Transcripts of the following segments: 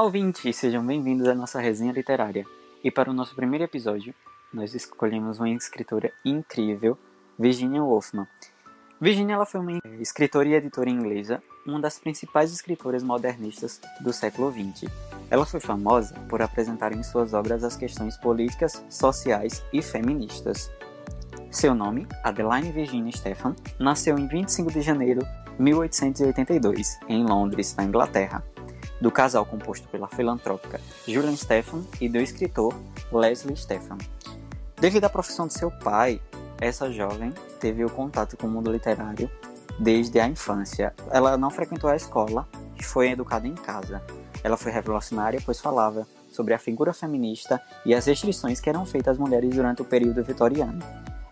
Olá, ouvintes! Sejam bem-vindos à nossa resenha literária. E para o nosso primeiro episódio, nós escolhemos uma escritora incrível, Virginia Woolfman. Virginia ela foi uma escritora e editora inglesa, uma das principais escritoras modernistas do século XX. Ela foi famosa por apresentar em suas obras as questões políticas, sociais e feministas. Seu nome, Adeline Virginia Stephan, nasceu em 25 de janeiro de 1882, em Londres, na Inglaterra, do casal composto pela filantrópica Julian Stephan e do escritor Leslie Stephan. Devido à profissão de seu pai, essa jovem teve o contato com o mundo literário desde a infância. Ela não frequentou a escola e foi educada em casa. Ela foi revolucionária pois falava sobre a figura feminista e as restrições que eram feitas às mulheres durante o período vitoriano.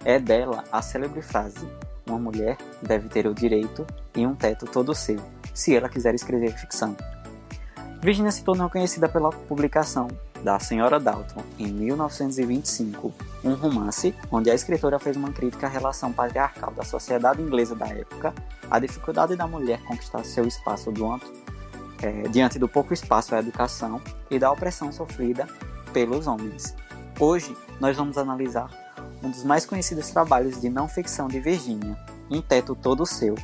É dela a célebre frase: Uma mulher deve ter o direito e um teto todo seu, se ela quiser escrever ficção. Virginia se tornou conhecida pela publicação da Senhora Dalton, em 1925, um romance onde a escritora fez uma crítica à relação patriarcal da sociedade inglesa da época, a dificuldade da mulher conquistar seu espaço diante, é, diante do pouco espaço à educação e da opressão sofrida pelos homens. Hoje, nós vamos analisar um dos mais conhecidos trabalhos de não ficção de Virginia, Um Teto Todo Seu,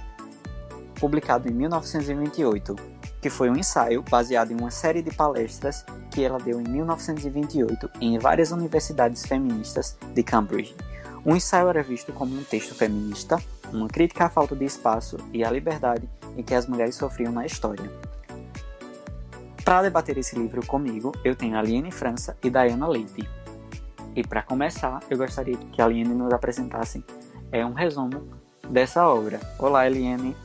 publicado em 1928 que foi um ensaio baseado em uma série de palestras que ela deu em 1928 em várias universidades feministas de Cambridge. O ensaio era visto como um texto feminista, uma crítica à falta de espaço e à liberdade em que as mulheres sofriam na história. Para debater esse livro comigo, eu tenho a Liane França e Diana Leite. E para começar, eu gostaria que a Liane nos apresentasse é, um resumo dessa obra. Olá, Eliane.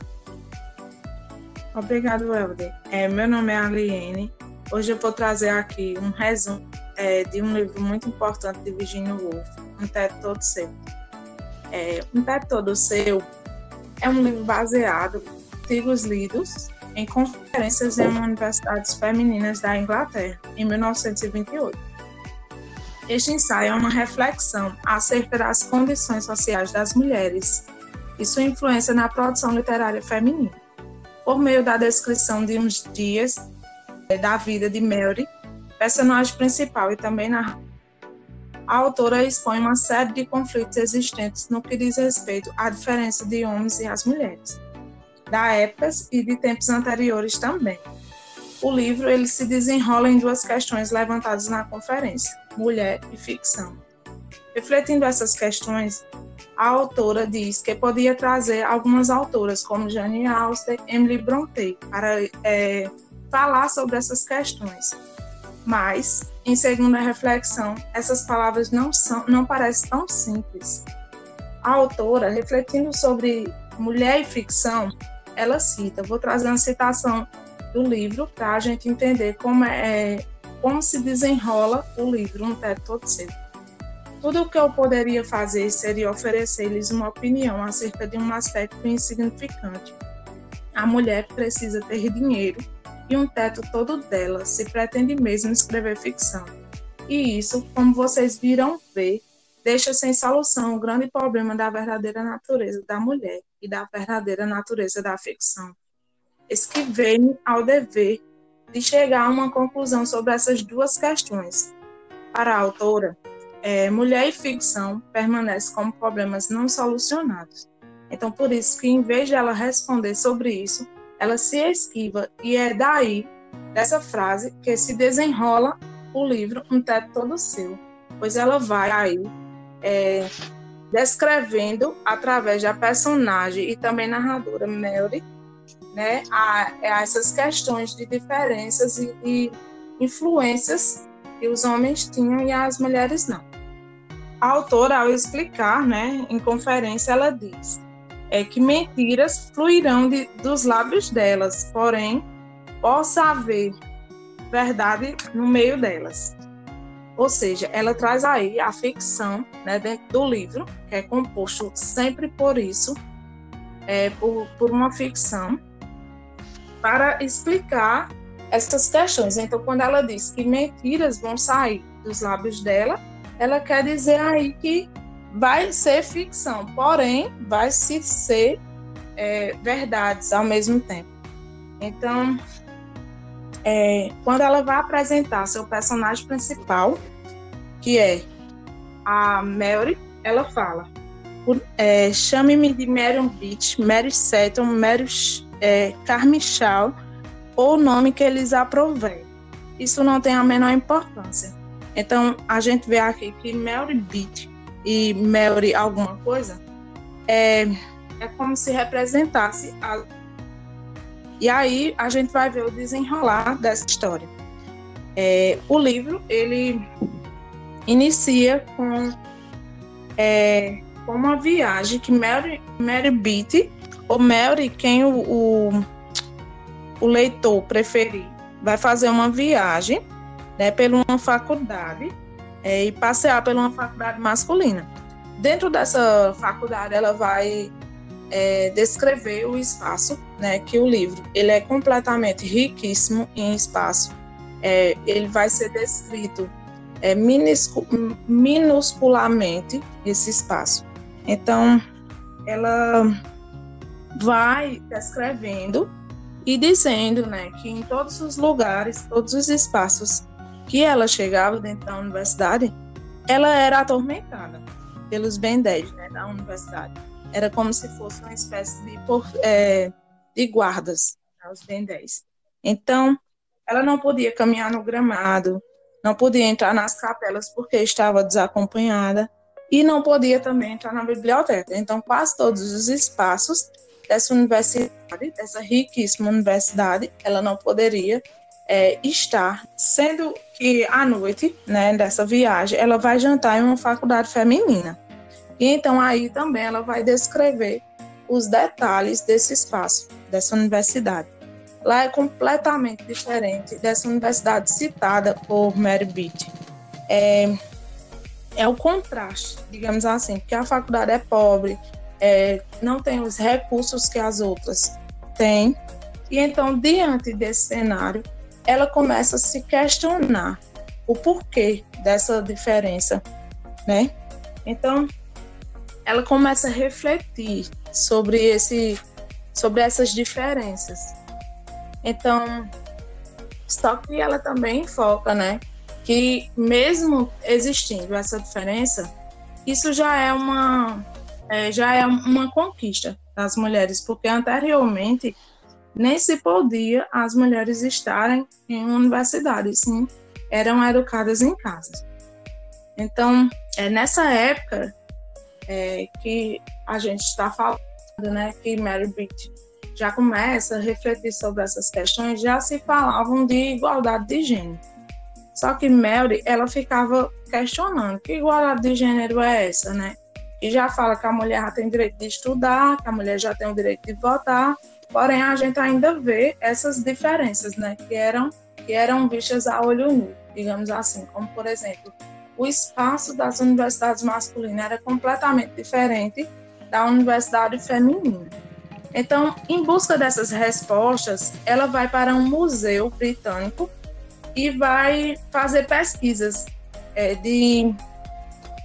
Obrigado, Helder. É, meu nome é Aliene. Hoje eu vou trazer aqui um resumo é, de um livro muito importante de Virginia Woolf, Um Teto Todo Seu. É, um Teto Todo Seu é um livro baseado em artigos lidos em conferências em universidades femininas da Inglaterra, em 1928. Este ensaio é uma reflexão acerca das condições sociais das mulheres e sua influência na produção literária feminina por meio da descrição de uns dias é, da vida de Mary, personagem principal e também na a autora expõe uma série de conflitos existentes no que diz respeito à diferença de homens e as mulheres, da época e de tempos anteriores também. O livro ele se desenrola em duas questões levantadas na conferência: mulher e ficção. Refletindo essas questões, a autora diz que podia trazer algumas autoras, como Jane Austen, Emily Bronte, para é, falar sobre essas questões. Mas, em segunda reflexão, essas palavras não, são, não parecem tão simples. A autora, refletindo sobre mulher e ficção, ela cita, vou trazer uma citação do livro para a gente entender como, é, como se desenrola o livro, um teto todo seu. Tudo o que eu poderia fazer seria oferecer-lhes uma opinião acerca de um aspecto insignificante. A mulher precisa ter dinheiro e um teto todo dela se pretende mesmo escrever ficção. E isso, como vocês viram ver, deixa sem solução o grande problema da verdadeira natureza da mulher e da verdadeira natureza da ficção. Esquivei-me ao dever de chegar a uma conclusão sobre essas duas questões. Para a autora, é, mulher e ficção permanecem como problemas não solucionados. Então, por isso que, em vez de ela responder sobre isso, ela se esquiva, e é daí, dessa frase, que se desenrola o livro Um Teto Todo Seu, pois ela vai aí é, descrevendo, através da personagem e também narradora Mary, né, a, a essas questões de diferenças e, e influências que os homens tinham e as mulheres não. A autora, ao explicar, né, em conferência, ela diz é que mentiras fluirão de, dos lábios delas, porém possa haver verdade no meio delas. Ou seja, ela traz aí a ficção né, dentro do livro, que é composto sempre por isso, é, por, por uma ficção, para explicar essas questões. Então, quando ela diz que mentiras vão sair dos lábios dela, ela quer dizer aí que vai ser ficção, porém vai se ser é, verdades ao mesmo tempo. Então, é, quando ela vai apresentar seu personagem principal, que é a Mary, ela fala: é, chame-me de Marion Beach, Mary Seton, Mary é, Carmichael, ou o nome que eles aprovem. Isso não tem a menor importância. Então, a gente vê aqui que Mary Beach e Mary alguma coisa é, é como se representasse a... E aí a gente vai ver o desenrolar dessa história. É, o livro, ele inicia com, é, com uma viagem que Mary, Mary Beatty, ou Mary, quem o, o, o leitor preferir, vai fazer uma viagem né, por uma faculdade é, e passear por uma faculdade masculina. Dentro dessa faculdade, ela vai é, descrever o espaço, né, que o livro ele é completamente riquíssimo em espaço. É, ele vai ser descrito é, minusculamente esse espaço. Então, ela vai descrevendo e dizendo, né, que em todos os lugares, todos os espaços que ela chegava dentro da universidade, ela era atormentada pelos Ben 10 né, da universidade. Era como se fosse uma espécie de, é, de guardas, né, os Ben 10. Então, ela não podia caminhar no gramado, não podia entrar nas capelas porque estava desacompanhada e não podia também entrar na biblioteca. Então, quase todos os espaços dessa universidade, dessa riquíssima universidade, ela não poderia é, estar, sendo que à noite, né, dessa viagem, ela vai jantar em uma faculdade feminina. E então aí também ela vai descrever os detalhes desse espaço, dessa universidade. Lá é completamente diferente dessa universidade citada por Mary Beat. É, é o contraste, digamos assim, porque a faculdade é pobre, é, não tem os recursos que as outras têm. E então, diante desse cenário, ela começa a se questionar o porquê dessa diferença, né? Então, ela começa a refletir sobre esse sobre essas diferenças. Então, só que ela também foca, né, que mesmo existindo essa diferença, isso já é uma é, já é uma conquista das mulheres, porque anteriormente nem se podia as mulheres estarem em universidade, sim, eram educadas em casa. Então, é nessa época é, que a gente está falando, né, que Mary Beat já começa a refletir sobre essas questões, já se falavam de igualdade de gênero. Só que Mary, ela ficava questionando que igualdade de gênero é essa, né? E já fala que a mulher já tem direito de estudar, que a mulher já tem o direito de votar, Porém, a gente ainda vê essas diferenças, né, que eram que eram vistas a olho nu, digamos assim, como por exemplo, o espaço das universidades masculinas era completamente diferente da universidade feminina. Então, em busca dessas respostas, ela vai para um museu britânico e vai fazer pesquisas é, de,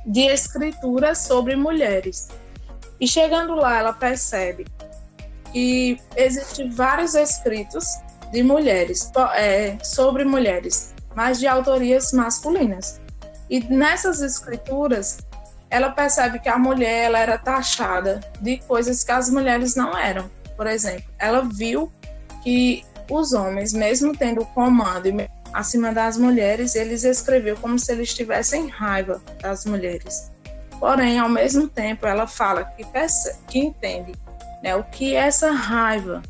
de escrituras sobre mulheres. E chegando lá, ela percebe que existem vários escritos de mulheres, é, sobre mulheres, mas de autorias masculinas. E nessas escrituras, ela percebe que a mulher ela era taxada de coisas que as mulheres não eram. Por exemplo, ela viu que os homens, mesmo tendo comando acima das mulheres, eles escreviam como se eles tivessem raiva das mulheres. Porém, ao mesmo tempo, ela fala que, percebe, que entende né? O que é essa raiva?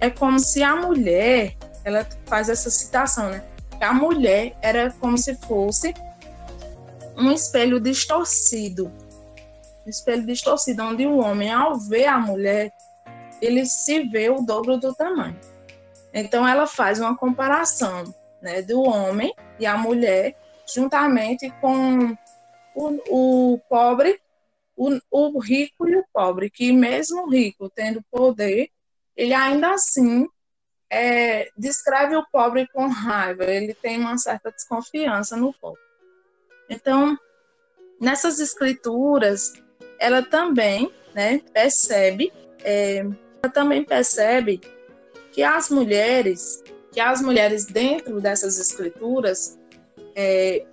É como se a mulher, ela faz essa citação, né? A mulher era como se fosse um espelho distorcido. Um espelho distorcido, onde o homem, ao ver a mulher, ele se vê o dobro do tamanho. Então, ela faz uma comparação né, do homem e a mulher, juntamente com o, o pobre o, o rico e o pobre, que mesmo rico tendo poder, ele ainda assim é, descreve o pobre com raiva, ele tem uma certa desconfiança no pobre. Então, nessas escrituras, ela também né, percebe, é, ela também percebe que as mulheres, que que as mulheres dentro dessas escrituras, é,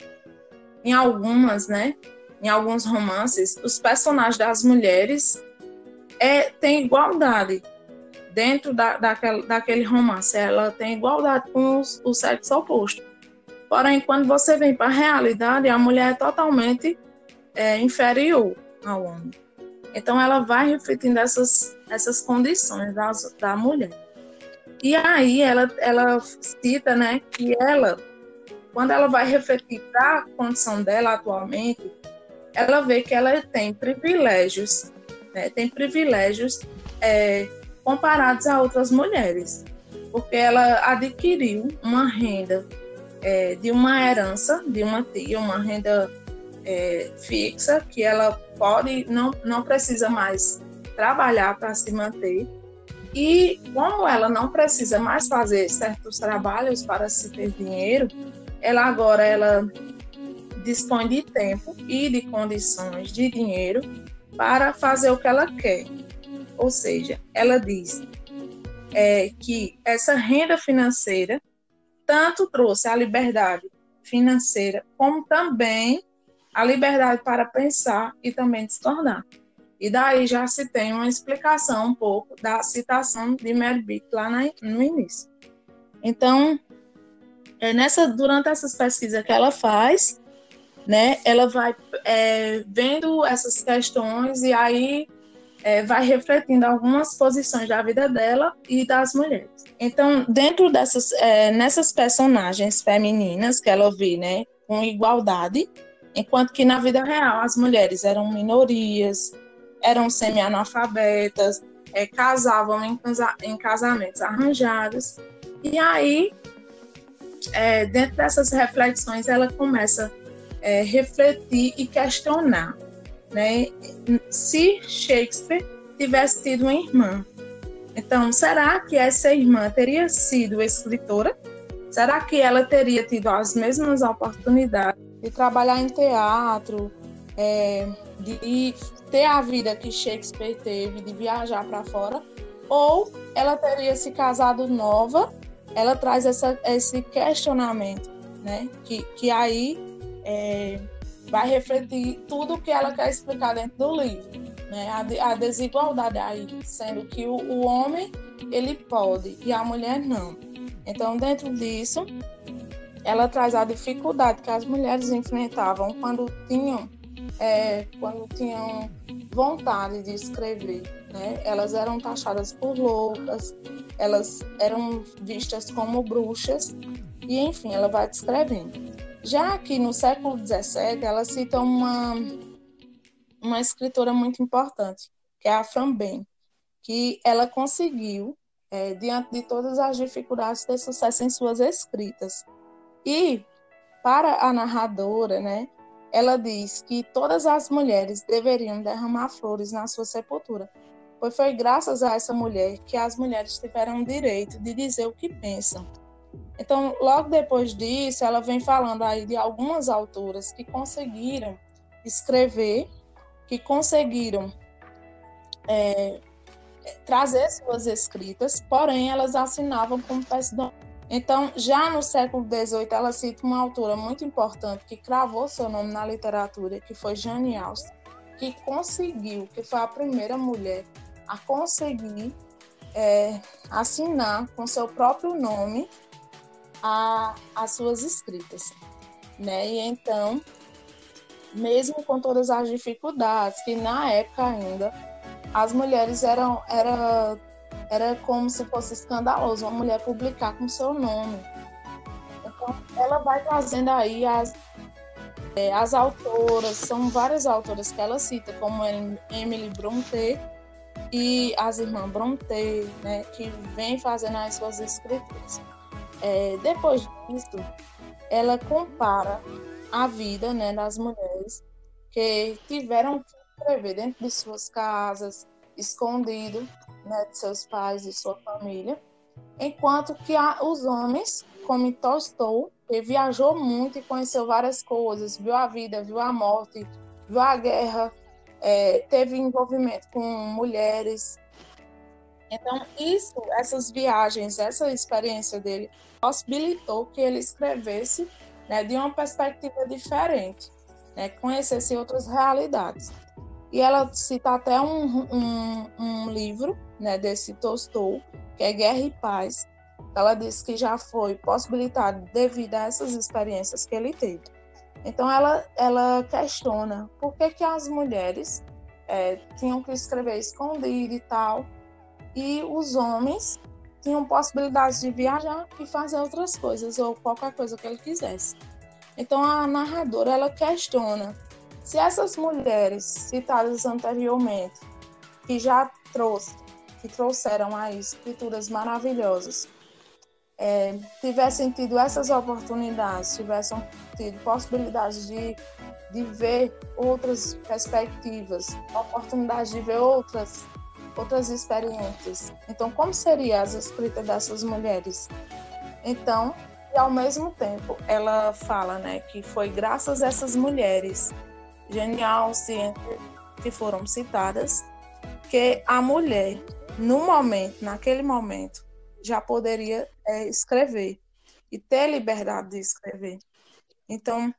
em algumas, né, em alguns romances, os personagens das mulheres é, têm igualdade dentro da, daquele, daquele romance. Ela tem igualdade com os, o sexo oposto. Porém, quando você vem para a realidade, a mulher é totalmente é, inferior ao homem. Então, ela vai refletindo essas, essas condições das, da mulher. E aí, ela, ela cita né, que ela, quando ela vai refletir para a condição dela atualmente, ela vê que ela tem privilégios, né, tem privilégios é, comparados a outras mulheres, porque ela adquiriu uma renda é, de uma herança de uma tia, uma renda é, fixa, que ela pode, não, não precisa mais trabalhar para se manter. E como ela não precisa mais fazer certos trabalhos para se ter dinheiro, ela agora ela dispõe de tempo e de condições de dinheiro para fazer o que ela quer. Ou seja, ela diz é, que essa renda financeira tanto trouxe a liberdade financeira, como também a liberdade para pensar e também discordar. E daí já se tem uma explicação um pouco da citação de Merbitt lá no início. Então, é nessa, durante essas pesquisas que ela faz, né, ela vai é, vendo essas questões e aí é, vai refletindo algumas posições da vida dela e das mulheres. Então, dentro dessas, é, nessas personagens femininas que ela vê, né, com igualdade, enquanto que na vida real as mulheres eram minorias, eram semi-analfabetas, é, casavam em, em, casamentos arranjados. E aí, é, dentro dessas reflexões, ela começa é, refletir e questionar né? Se Shakespeare tivesse tido uma irmã, então será que essa irmã teria sido escritora? Será que ela teria tido as mesmas oportunidades de trabalhar em teatro, é, de ter a vida que Shakespeare teve, de viajar para fora? Ou ela teria se casado nova? Ela traz essa, esse questionamento, né? Que, que aí é, vai refletir tudo o que ela quer explicar dentro do livro. Né? A, a desigualdade aí, sendo que o, o homem ele pode e a mulher não. Então, dentro disso, ela traz a dificuldade que as mulheres enfrentavam quando tinham, é, quando tinham vontade de escrever. Né? Elas eram taxadas por loucas, elas eram vistas como bruxas, e enfim, ela vai descrevendo. Já que no século XVII, ela cita uma, uma escritora muito importante, que é a Fran Ben, que ela conseguiu, é, diante de todas as dificuldades, ter sucesso em suas escritas. E, para a narradora, né, ela diz que todas as mulheres deveriam derramar flores na sua sepultura, pois foi graças a essa mulher que as mulheres tiveram o direito de dizer o que pensam então, logo depois disso, ela vem falando aí de algumas autoras que conseguiram escrever, que conseguiram é, trazer suas escritas, porém elas assinavam como pseudônimo. Então, já no século XVIII, ela cita uma autora muito importante que cravou seu nome na literatura, que foi Jane Austen, que conseguiu, que foi a primeira mulher a conseguir é, assinar com seu próprio nome a, as suas escritas. Né? E então, mesmo com todas as dificuldades, que na época ainda as mulheres eram era, era como se fosse escandaloso uma mulher publicar com seu nome. Então, ela vai trazendo aí as, é, as autoras, são várias autoras que ela cita, como Emily Brontë e as irmãs Brontë, né, que vem fazendo as suas escrituras. É, depois disso, ela compara a vida né, das mulheres que tiveram que escrever dentro de suas casas, escondido né, de seus pais e sua família, enquanto que a, os homens, como Tolstói, que viajou muito e conheceu várias coisas, viu a vida, viu a morte, viu a guerra, é, teve envolvimento com mulheres, Então, isso, essas viagens, essa experiência dele, possibilitou que ele escrevesse né, de uma perspectiva diferente, né, conhecesse outras realidades. E ela cita até um, um, um livro né, desse Tolstói, que é Guerra e Paz. Ela diz que já foi possibilitado devido a essas experiências que ele teve. Então ela, ela questiona por que, que as mulheres é, tinham que escrever escondido e tal, e os homens tinham possibilidade de viajar e fazer outras coisas, ou qualquer coisa que ele quisesse. Então a narradora ela questiona se essas mulheres citadas anteriormente, que já trouxe, que trouxeram aí escrituras maravilhosas, é, tivessem tido essas oportunidades, tivessem tido possibilidades de, de ver outras perspectivas, oportunidade de ver outras outras experiências. Então, como seria as escritas dessas mulheres? Então, e ao mesmo tempo, ela fala, né, que foi graças a essas mulheres genial, ciência, que foram citadas, que a mulher, no momento, naquele momento, já poderia é, escrever e ter liberdade de escrever. Então,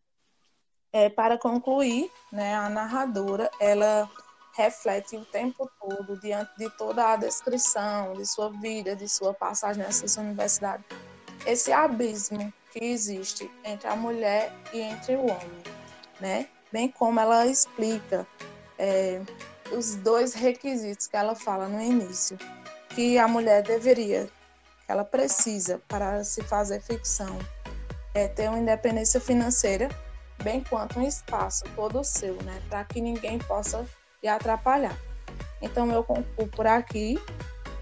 é, para concluir, né, a narradora, ela reflete o tempo todo, diante de toda a descrição de sua vida, de sua passagem nessas universidades, esse abismo que existe entre a mulher e entre o homem, né? bem como ela explica é, os dois requisitos que ela fala no início, que a mulher deveria, que ela precisa para se fazer ficção, é ter uma independência financeira, bem quanto um espaço todo seu, né, para que ninguém possa lhe atrapalhar. Então eu concluo por aqui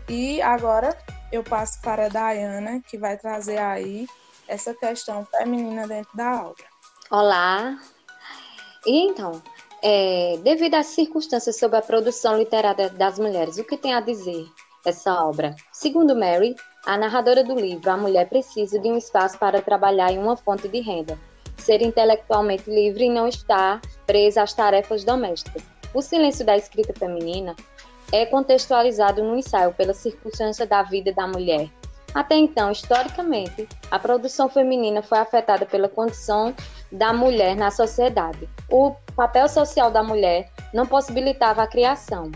e agora eu passo para a Dayana, que vai trazer aí essa questão feminina dentro da obra. Olá, e então, é, devido às circunstâncias sobre a produção literária das mulheres, o que tem a dizer essa obra? Segundo Mary, a narradora do livro, a mulher precisa de um espaço para trabalhar em uma fonte de renda, ser intelectualmente livre e não estar presa às tarefas domésticas. O silêncio da escrita feminina é contextualizado no ensaio pela circunstância da vida da mulher. Até então, historicamente, a produção feminina foi afetada pela condição da mulher na sociedade. O papel social da mulher não possibilitava a criação.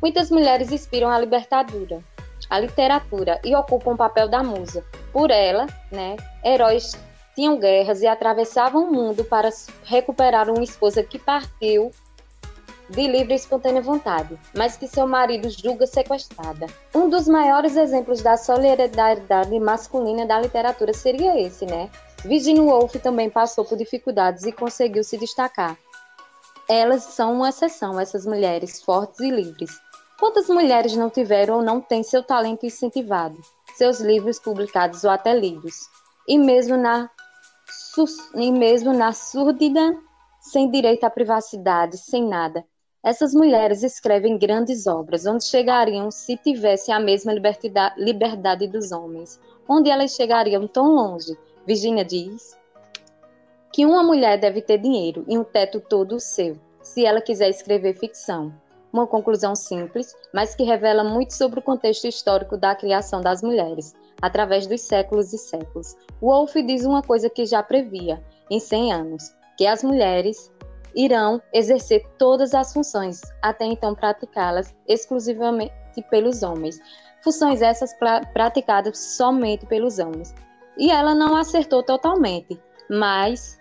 Muitas mulheres inspiram a libertadura, a literatura e ocupam o papel da musa. Por ela, né, heróis tinham guerras e atravessavam o mundo para recuperar uma esposa que partiu de livre e espontânea vontade, mas que seu marido julga sequestrada. Um dos maiores exemplos da solidariedade masculina da literatura seria esse, né? Virginia Woolf também passou por dificuldades e conseguiu se destacar. Elas são uma exceção, essas mulheres fortes e livres. Quantas mulheres não tiveram ou não têm seu talento incentivado, seus livros publicados ou até lidos? E mesmo na, e mesmo na surdidão, sem direito à privacidade, sem nada, essas mulheres escrevem grandes obras, onde chegariam se tivessem a mesma liberdade dos homens, onde elas chegariam tão longe Virginia diz que uma mulher deve ter dinheiro e um teto todo seu, se ela quiser escrever ficção. Uma conclusão simples, mas que revela muito sobre o contexto histórico da criação das mulheres, através dos séculos e séculos. Wolff diz uma coisa que já previa, em 100 anos, que as mulheres irão exercer todas as funções, até então praticá-las exclusivamente pelos homens. Funções essas praticadas somente pelos homens. E ela não acertou totalmente, mas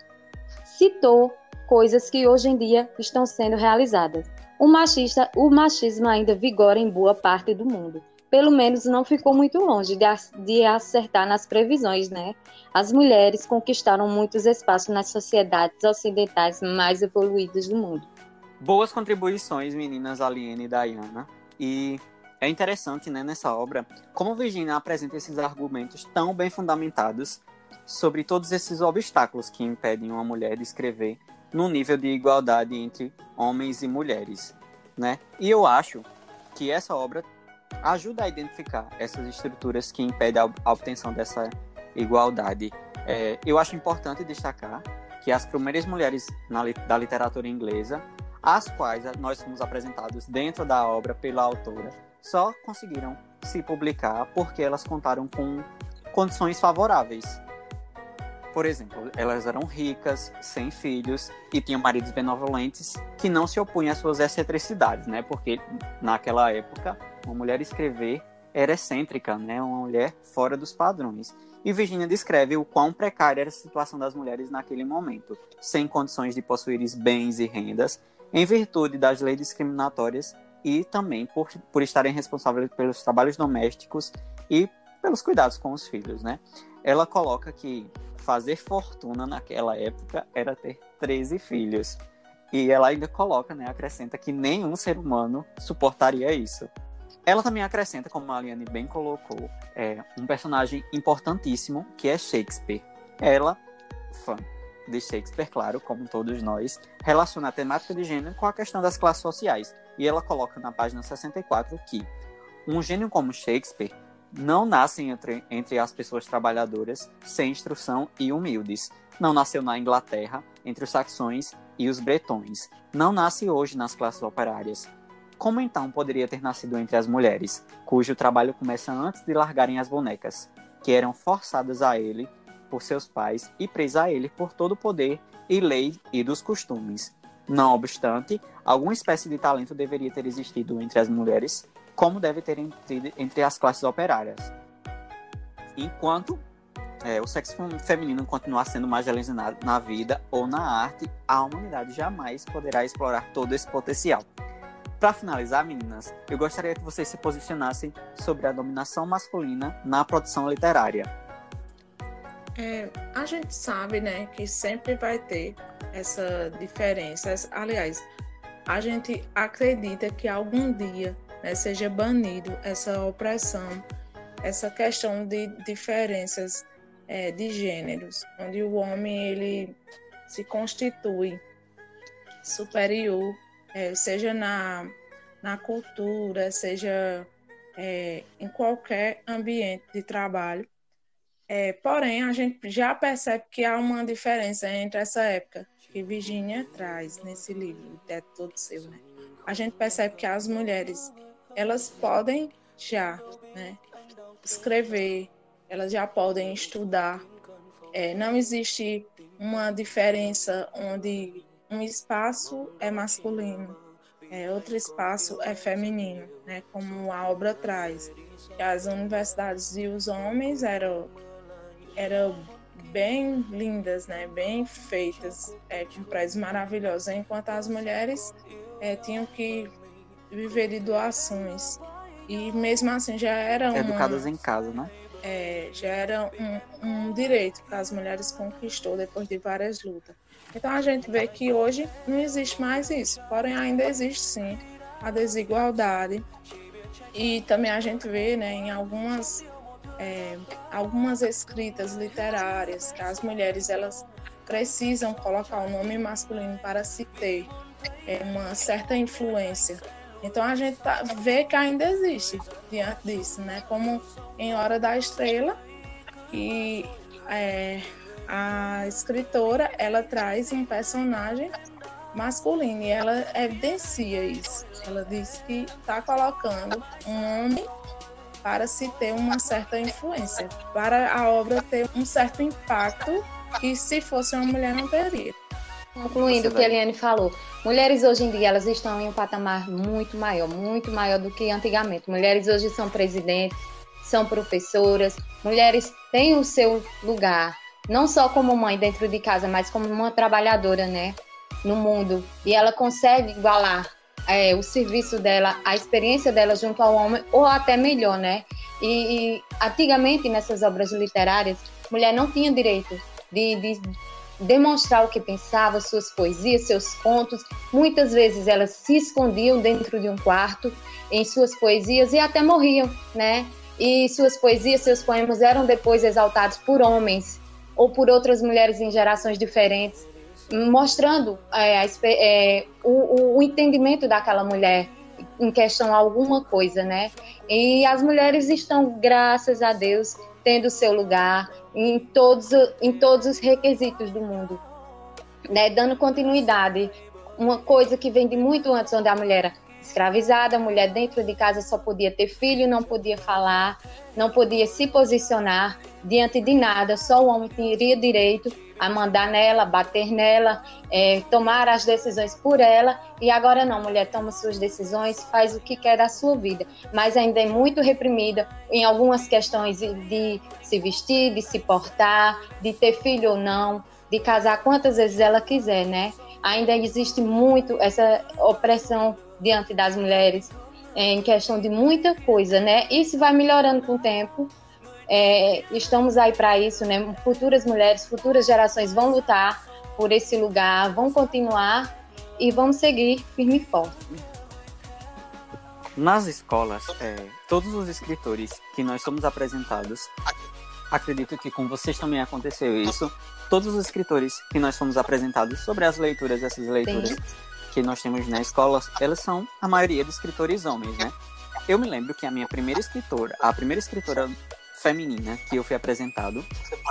citou coisas que hoje em dia estão sendo realizadas. O, machista, o machismo ainda vigora em boa parte do mundo. Pelo menos não ficou muito longe de, acertar nas previsões, né? As mulheres conquistaram muitos espaços nas sociedades ocidentais mais evoluídas do mundo. Boas contribuições, meninas Aliene e Diana. E é interessante, né, nessa obra, como Virginia apresenta esses argumentos tão bem fundamentados sobre todos esses obstáculos que impedem uma mulher de escrever no nível de igualdade entre homens e mulheres, né? E eu acho que essa obra ajuda a identificar essas estruturas que impedem a obtenção dessa igualdade. É, eu acho importante destacar que as primeiras mulheres na, da literatura inglesa, as quais nós fomos apresentados dentro da obra pela autora, só conseguiram se publicar porque elas contaram com condições favoráveis. Por exemplo, elas eram ricas, sem filhos e tinham maridos benevolentes que não se opunham às suas excentricidades, né? Porque naquela época, uma mulher escrever era excêntrica, né? Uma mulher fora dos padrões. E Virginia descreve o quão precária era a situação das mulheres naquele momento, sem condições de possuir bens e rendas, em virtude das leis discriminatórias e também por, por estarem responsáveis pelos trabalhos domésticos e pelos cuidados com os filhos, né? Ela coloca que fazer fortuna naquela época era ter 13 filhos. E ela ainda coloca, né, acrescenta que nenhum ser humano suportaria isso. Ela também acrescenta, como a Aliane bem colocou, é, um personagem importantíssimo que é Shakespeare. Ela, fã de Shakespeare, claro, como todos nós, relaciona a temática de gênero com a questão das classes sociais. E ela coloca na página 64 que um gênio como Shakespeare não nasce entre, entre as pessoas trabalhadoras, sem instrução e humildes. Não nasceu na Inglaterra, entre os saxões e os bretões. Não nasce hoje nas classes operárias. Como então poderia ter nascido entre as mulheres, cujo trabalho começa antes de largarem as bonecas, que eram forçadas a ele por seus pais e presas a ele por todo o poder e lei e dos costumes? Não obstante, alguma espécie de talento deveria ter existido entre as mulheres, como deve ter entre, entre as classes operárias. Enquanto é, o sexo feminino continuar sendo marginalizado na vida ou na arte, a humanidade jamais poderá explorar todo esse potencial. Para finalizar, meninas, eu gostaria que vocês se posicionassem sobre a dominação masculina na produção literária. É, a gente sabe, né, que sempre vai ter essa diferença. Aliás, a gente acredita que algum dia né, seja banido essa opressão, essa questão de diferenças é, de gêneros, onde o homem ele se constitui superior é, seja na, na cultura, seja é, em qualquer ambiente de trabalho. É, porém, a gente já percebe que há uma diferença entre essa época que Virginia traz nesse livro, é todo seu, né? A gente percebe que as mulheres, elas podem já, né, escrever, elas já podem estudar. É, não existe uma diferença onde um espaço é masculino, é, outro espaço é feminino, né, como a obra traz. As universidades e os homens eram, eram bem lindas, né, bem feitas, é, com prédios maravilhosos, enquanto as mulheres é, tinham que viver de doações. E mesmo assim já era uma, Educadas em casa, né? É, já era um, um direito que as mulheres conquistou depois de várias lutas. Então a gente vê que hoje não existe mais isso, porém ainda existe sim a desigualdade e também a gente vê né, em algumas, é, algumas escritas literárias que as mulheres elas precisam colocar o nome masculino para se ter é, uma certa influência. Então a gente tá, vê que ainda existe diante disso, né? Como em Hora da Estrela, e é, a escritora ela traz um personagem masculino e ela evidencia isso. Ela diz que está colocando um homem para se ter uma certa influência, para a obra ter um certo impacto que se fosse uma mulher não teria. Concluindo o que a Eliane falou, mulheres hoje em dia elas estão em um patamar muito maior, muito maior do que antigamente. Mulheres hoje são presidentes, são professoras, mulheres têm o seu lugar, não só como mãe dentro de casa, mas como uma trabalhadora, né, no mundo. E ela consegue igualar é, o serviço dela, a experiência dela junto ao homem, ou até melhor, né? E, e antigamente, nessas obras literárias, mulher não tinha direito de, de demonstrar o que pensava, suas poesias, seus contos. Muitas vezes elas se escondiam dentro de um quarto em suas poesias e até morriam, né? E suas poesias, seus poemas eram depois exaltados por homens ou por outras mulheres em gerações diferentes, mostrando é, é, o, o, entendimento daquela mulher em questão a alguma coisa, né? E as mulheres estão, graças a Deus, tendo seu lugar em todos, em todos os requisitos do mundo, né? Dando continuidade, uma coisa que vem de muito antes, onde a mulher escravizada, a mulher dentro de casa só podia ter filho, não podia falar, não podia se posicionar diante de nada, só o homem teria direito a mandar nela, bater nela, é, tomar as decisões por ela. E agora não, mulher toma suas decisões, faz o que quer da sua vida, mas ainda é muito reprimida em algumas questões de se vestir, de se portar, de ter filho ou não, de casar quantas vezes ela quiser, né? Ainda existe muito essa opressão diante das mulheres em questão de muita coisa, né? Isso vai melhorando com o tempo, é, estamos aí para isso, né? Futuras mulheres, futuras gerações vão lutar por esse lugar, vão continuar e vamos seguir firme e forte. Nas escolas, é, todos os escritores que nós somos apresentados, acredito que com vocês também aconteceu isso. Todos os escritores que nós somos apresentados sobre as leituras, essas leituras Sim. Que nós temos na escola, elas são a maioria de escritores homens, né? Eu me lembro que a minha primeira escritora, a primeira escritora feminina que eu fui apresentado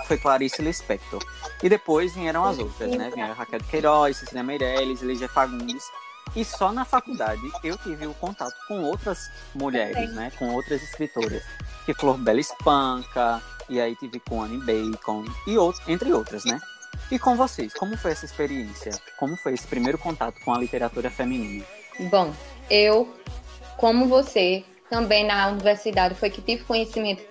foi Clarice Lispector. E depois vieram as outras, né? Vieram Raquel Queiroz, Cecília Meirelles, Lígia Fagundes. E só na faculdade eu tive o contato com outras mulheres, né? Com outras escritoras. Que Flor Bela Espanca, e aí tive com Anne Bacon, e outros, entre outras, né? E com vocês, como foi essa experiência? Como foi esse primeiro contato com a literatura feminina? Bom, eu, como você, também na universidade foi que tive conhecimento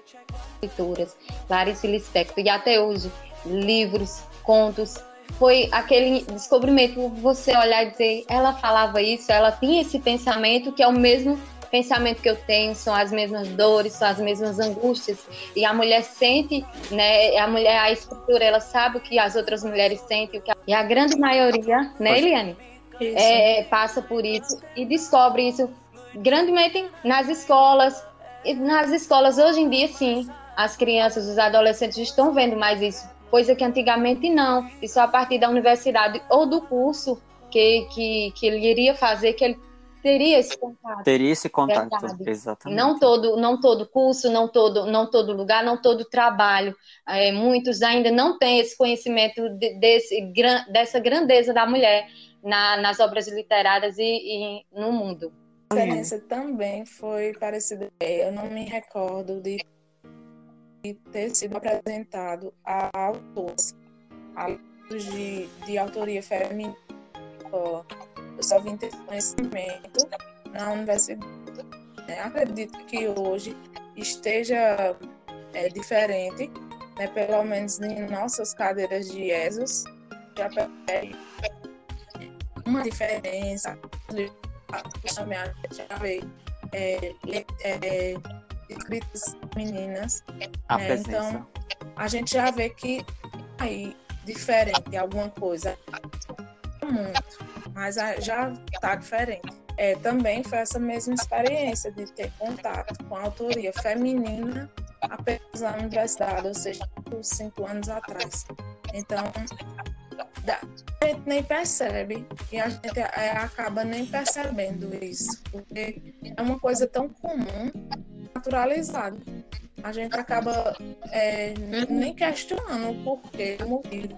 escrituras, Clarice Lispector, e até hoje, livros, contos. Foi aquele descobrimento, você olhar e dizer, ela falava isso, ela tinha esse pensamento que é o mesmo pensamento que eu tenho, são as mesmas dores, são as mesmas angústias. E a mulher sente, né? A mulher, a escritura, ela sabe o que as outras mulheres sentem, a... e a grande maioria, né, Eliane? É, passa por isso e descobre isso grandemente nas escolas. E nas escolas hoje em dia, sim, as crianças, os adolescentes estão vendo mais isso, coisa que antigamente não. E só a partir da universidade ou do curso que, que, que ele iria fazer, que ele teria esse contato. Teria esse contato, verdade. exatamente. Não todo, não todo curso, não todo, não todo lugar, não todo trabalho. É, muitos ainda não têm esse conhecimento de, desse, dessa grandeza da mulher na, nas obras literárias e, e no mundo. A experiência também foi parecida. Eu não me recordo de ter sido apresentado a autores, a de, de autoria feminina. Eu só vim ter conhecimento na universidade. É, acredito que hoje esteja é, diferente, né, pelo menos em nossas cadeiras de ESOS, já percebe uma diferença. Já veio é, é, escritas meninas. A né? Então, a gente já vê que aí diferente alguma coisa. Muito, mas já está diferente. É, também foi essa mesma experiência de ter contato com a autoria feminina apenas na universidade, ou seja, cinco anos atrás. Então, a gente nem percebe e a gente é, acaba nem percebendo isso, porque é uma coisa tão comum naturalizado. A gente acaba é, nem questionando o porquê, o motivo.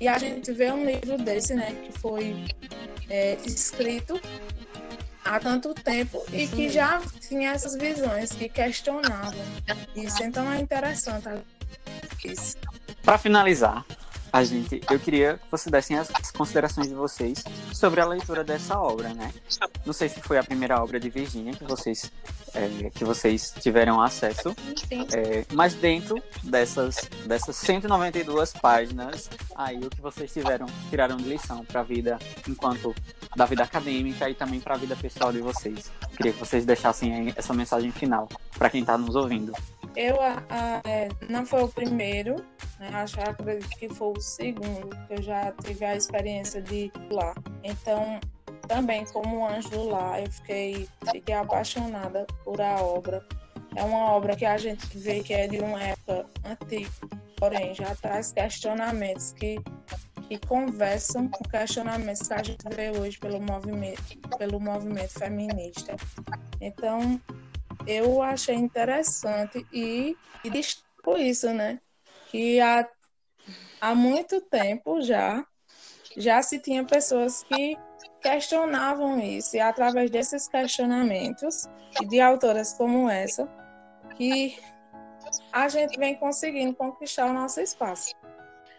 E a gente vê um livro desse, né, que foi é, escrito há tanto tempo e que já tinha essas visões que questionavam. Isso então é interessante. Isso. Para finalizar, a gente, eu queria que vocês dessem as considerações de vocês sobre a leitura dessa obra, né? Não sei se foi a primeira obra de Virginia que vocês é, que vocês tiveram acesso, é, mas dentro dessas dessas 192 páginas, aí o que vocês tiveram tiraram de lição para a vida enquanto da vida acadêmica e também para a vida pessoal de vocês. Queria que vocês deixassem essa mensagem final para quem está nos ouvindo. Eu a, a, é, não foi o primeiro, né? acho acredito que foi o segundo que eu já tive a experiência de lá. Então, também como anjo lar, eu fiquei, fiquei apaixonada por a obra. É uma obra que a gente vê que é de uma época antiga, porém já traz questionamentos que, que conversam com questionamentos que a gente vê hoje pelo movimento, pelo movimento feminista. Então, eu achei interessante e, e destaco isso, né? Que há, há muito tempo já, já se tinha pessoas que questionavam isso, e através desses questionamentos, de autoras como essa, que a gente vem conseguindo conquistar o nosso espaço.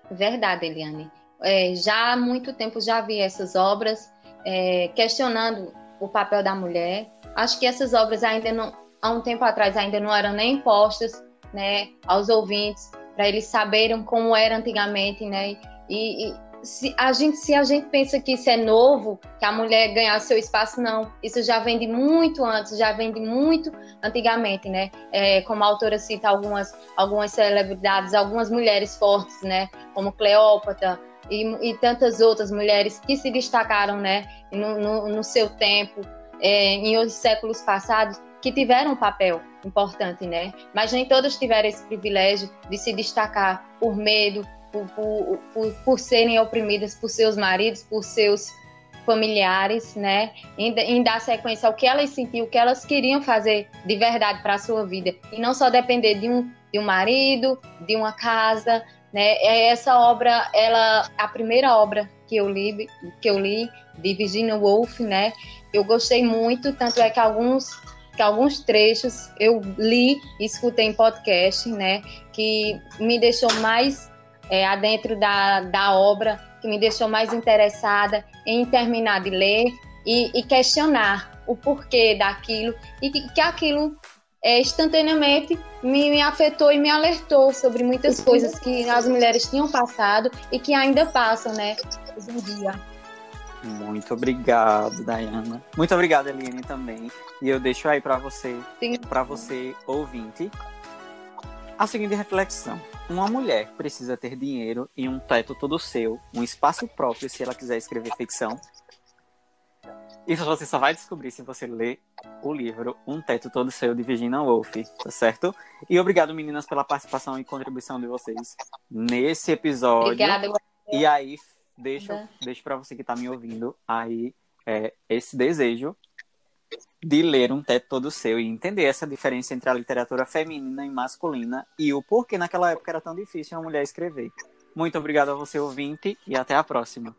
Verdade, Eliane. É, já há muito tempo já vi essas obras é, questionando o papel da mulher. Acho que essas obras ainda não, há um tempo atrás ainda não eram nem postas, né, aos ouvintes para eles saberem como era antigamente, né? E, e, se a gente se a gente pensa que isso é novo, que a mulher ganhar seu espaço, não. Isso já vem de muito antes, já vem de muito antigamente, né? É, como a autora cita algumas algumas celebridades, algumas mulheres fortes, né? Como Cleópatra, e, e, tantas outras mulheres que se destacaram né, no, no, no seu tempo, é, em outros séculos passados, que tiveram um papel importante, né? Mas nem todas tiveram esse privilégio de se destacar por medo, por, por, por, por serem oprimidas por seus maridos, por seus familiares, né? Em, em, dar sequência ao que elas sentiam, o que elas queriam fazer de verdade para a sua vida. E não só depender de um, de um marido, de uma casa, né? É essa obra, ela, a primeira obra que eu li, que eu li de Virginia Woolf, né? Eu gostei muito, tanto é que alguns que alguns trechos eu li e escutei em podcast, né? Que me deixou mais é, adentro da, da obra, que me deixou mais interessada em terminar de ler e, e questionar o porquê daquilo e que, que aquilo é, instantaneamente me, me, afetou e me alertou sobre muitas coisas que as mulheres tinham passado e que ainda passam, né, hoje em dia. Muito obrigado, Dayana. Muito obrigado, Eliane, também. E eu deixo aí para você, para você ouvinte, a seguinte reflexão. Uma mulher precisa ter dinheiro e um teto todo seu, um espaço próprio se ela quiser escrever ficção, isso você só vai descobrir se você ler o livro Um Teto Todo Seu, de Virginia Woolf, tá certo? E obrigado, meninas, pela participação e contribuição de vocês nesse episódio. Obrigada. E aí, deixo, deixo para você que tá me ouvindo aí é, esse desejo de ler Um Teto Todo Seu e entender essa diferença entre a literatura feminina e masculina e o porquê naquela época era tão difícil uma mulher escrever. Muito obrigado a você, ouvinte, e até a próxima.